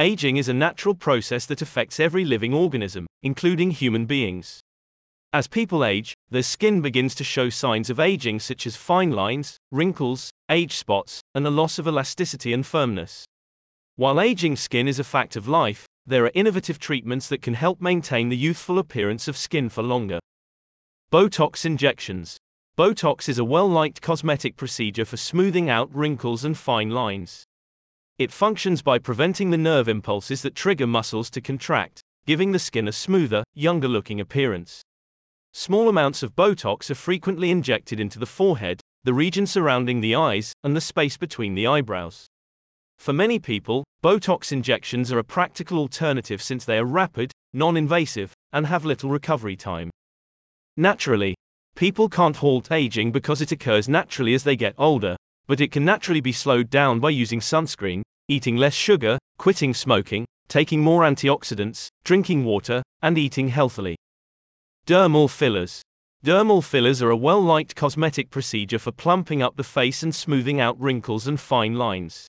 Aging is a natural process that affects every living organism, including human beings. As people age, their skin begins to show signs of aging such as fine lines, wrinkles, age spots, and a loss of elasticity and firmness. While aging skin is a fact of life, there are innovative treatments that can help maintain the youthful appearance of skin for longer. Botox injections. Botox is a well liked cosmetic procedure for smoothing out wrinkles and fine lines. It functions by preventing the nerve impulses that trigger muscles to contract, giving the skin a smoother, younger looking appearance. Small amounts of Botox are frequently injected into the forehead, the region surrounding the eyes, and the space between the eyebrows. For many people, Botox injections are a practical alternative since they are rapid, non invasive, and have little recovery time. Naturally, people can't halt aging because it occurs naturally as they get older, but it can naturally be slowed down by using sunscreen, eating less sugar, quitting smoking, taking more antioxidants, drinking water, and eating healthily. Dermal fillers. Dermal fillers are a well liked cosmetic procedure for plumping up the face and smoothing out wrinkles and fine lines.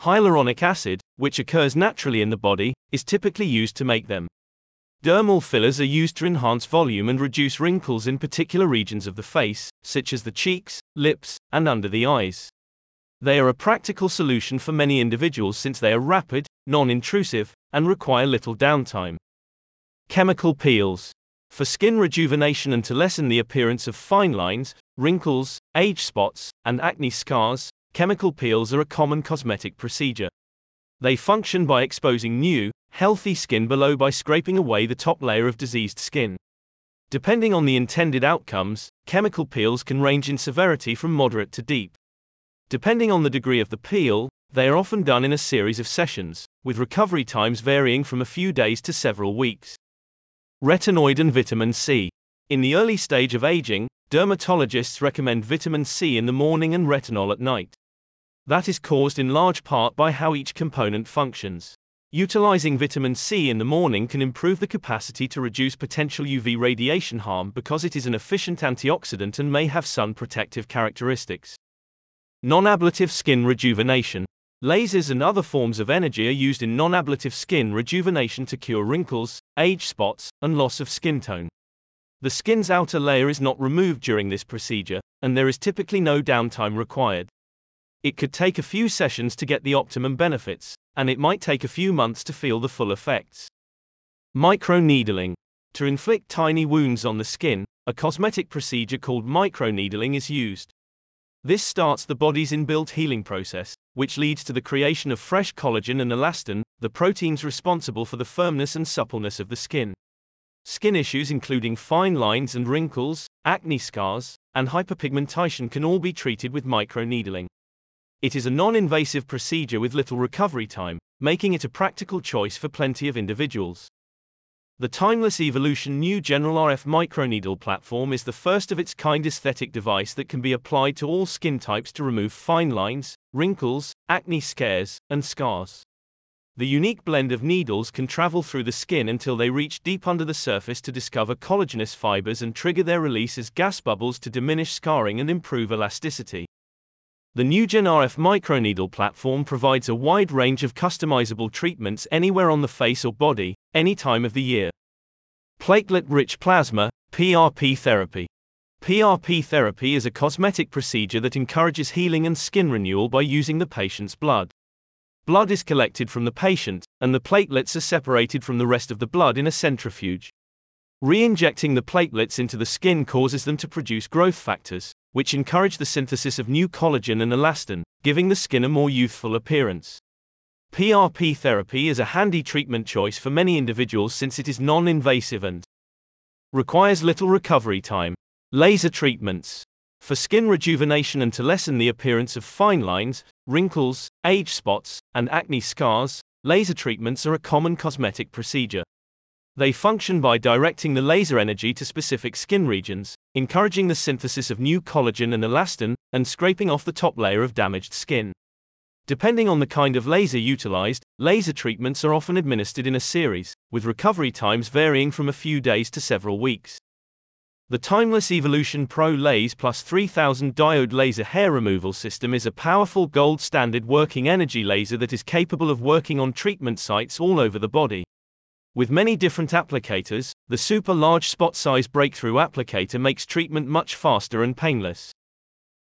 Hyaluronic acid, which occurs naturally in the body, is typically used to make them. Dermal fillers are used to enhance volume and reduce wrinkles in particular regions of the face, such as the cheeks, lips, and under the eyes. They are a practical solution for many individuals since they are rapid, non intrusive, and require little downtime. Chemical peels. For skin rejuvenation and to lessen the appearance of fine lines, wrinkles, age spots, and acne scars, chemical peels are a common cosmetic procedure. They function by exposing new, healthy skin below by scraping away the top layer of diseased skin. Depending on the intended outcomes, chemical peels can range in severity from moderate to deep. Depending on the degree of the peel, they are often done in a series of sessions, with recovery times varying from a few days to several weeks. Retinoid and vitamin C. In the early stage of aging, dermatologists recommend vitamin C in the morning and retinol at night. That is caused in large part by how each component functions. Utilizing vitamin C in the morning can improve the capacity to reduce potential UV radiation harm because it is an efficient antioxidant and may have sun protective characteristics. Non-ablative skin rejuvenation. Lasers and other forms of energy are used in non-ablative skin rejuvenation to cure wrinkles, age spots, and loss of skin tone. The skin's outer layer is not removed during this procedure, and there is typically no downtime required. It could take a few sessions to get the optimum benefits, and it might take a few months to feel the full effects. Microneedling. To inflict tiny wounds on the skin, a cosmetic procedure called microneedling is used. This starts the body's inbuilt healing process, which leads to the creation of fresh collagen and elastin, the proteins responsible for the firmness and suppleness of the skin. Skin issues including fine lines and wrinkles, acne scars, and hyperpigmentation can all be treated with microneedling. It is a non-invasive procedure with little recovery time, making it a practical choice for plenty of individuals. The Timeless Evolution new General RF microneedle platform is the first of its kind aesthetic device that can be applied to all skin types to remove fine lines, wrinkles, acne scares, and scars. The unique blend of needles can travel through the skin until they reach deep under the surface to discover collagenous fibers and trigger their release as gas bubbles to diminish scarring and improve elasticity. The NewGen RF microneedle platform provides a wide range of customizable treatments anywhere on the face or body, any time of the year. Platelet rich plasma, PRP therapy. PRP therapy is a cosmetic procedure that encourages healing and skin renewal by using the patient's blood. Blood is collected from the patient, and the platelets are separated from the rest of the blood in a centrifuge. Re-injecting the platelets into the skin causes them to produce growth factors, which encourage the synthesis of new collagen and elastin, giving the skin a more youthful appearance. PRP therapy is a handy treatment choice for many individuals since it is non invasive and requires little recovery time. Laser treatments. For skin rejuvenation and to lessen the appearance of fine lines, wrinkles, age spots, and acne scars, laser treatments are a common cosmetic procedure. They function by directing the laser energy to specific skin regions, encouraging the synthesis of new collagen and elastin, and scraping off the top layer of damaged skin. Depending on the kind of laser utilized, laser treatments are often administered in a series, with recovery times varying from a few days to several weeks. The Timeless Evolution Pro Laze Plus 3000 diode laser hair removal system is a powerful gold standard working energy laser that is capable of working on treatment sites all over the body. With many different applicators, the super large spot size breakthrough applicator makes treatment much faster and painless.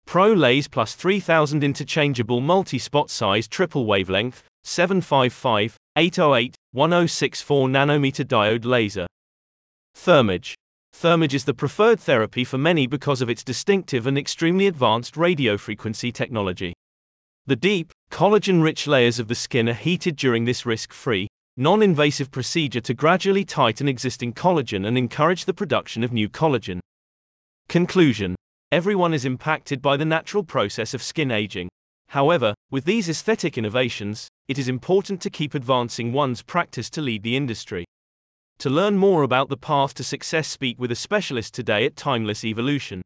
Pro Laze Plus 3000 interchangeable multi spot size triple wavelength 755 808 1064 nanometer diode laser. Thermage Thermage is the preferred therapy for many because of its distinctive and extremely advanced radiofrequency technology. The deep, collagen rich layers of the skin are heated during this risk free, non invasive procedure to gradually tighten existing collagen and encourage the production of new collagen. Conclusion Everyone is impacted by the natural process of skin aging. However, with these aesthetic innovations, it is important to keep advancing one's practice to lead the industry. To learn more about the path to success, speak with a specialist today at Timeless Evolution.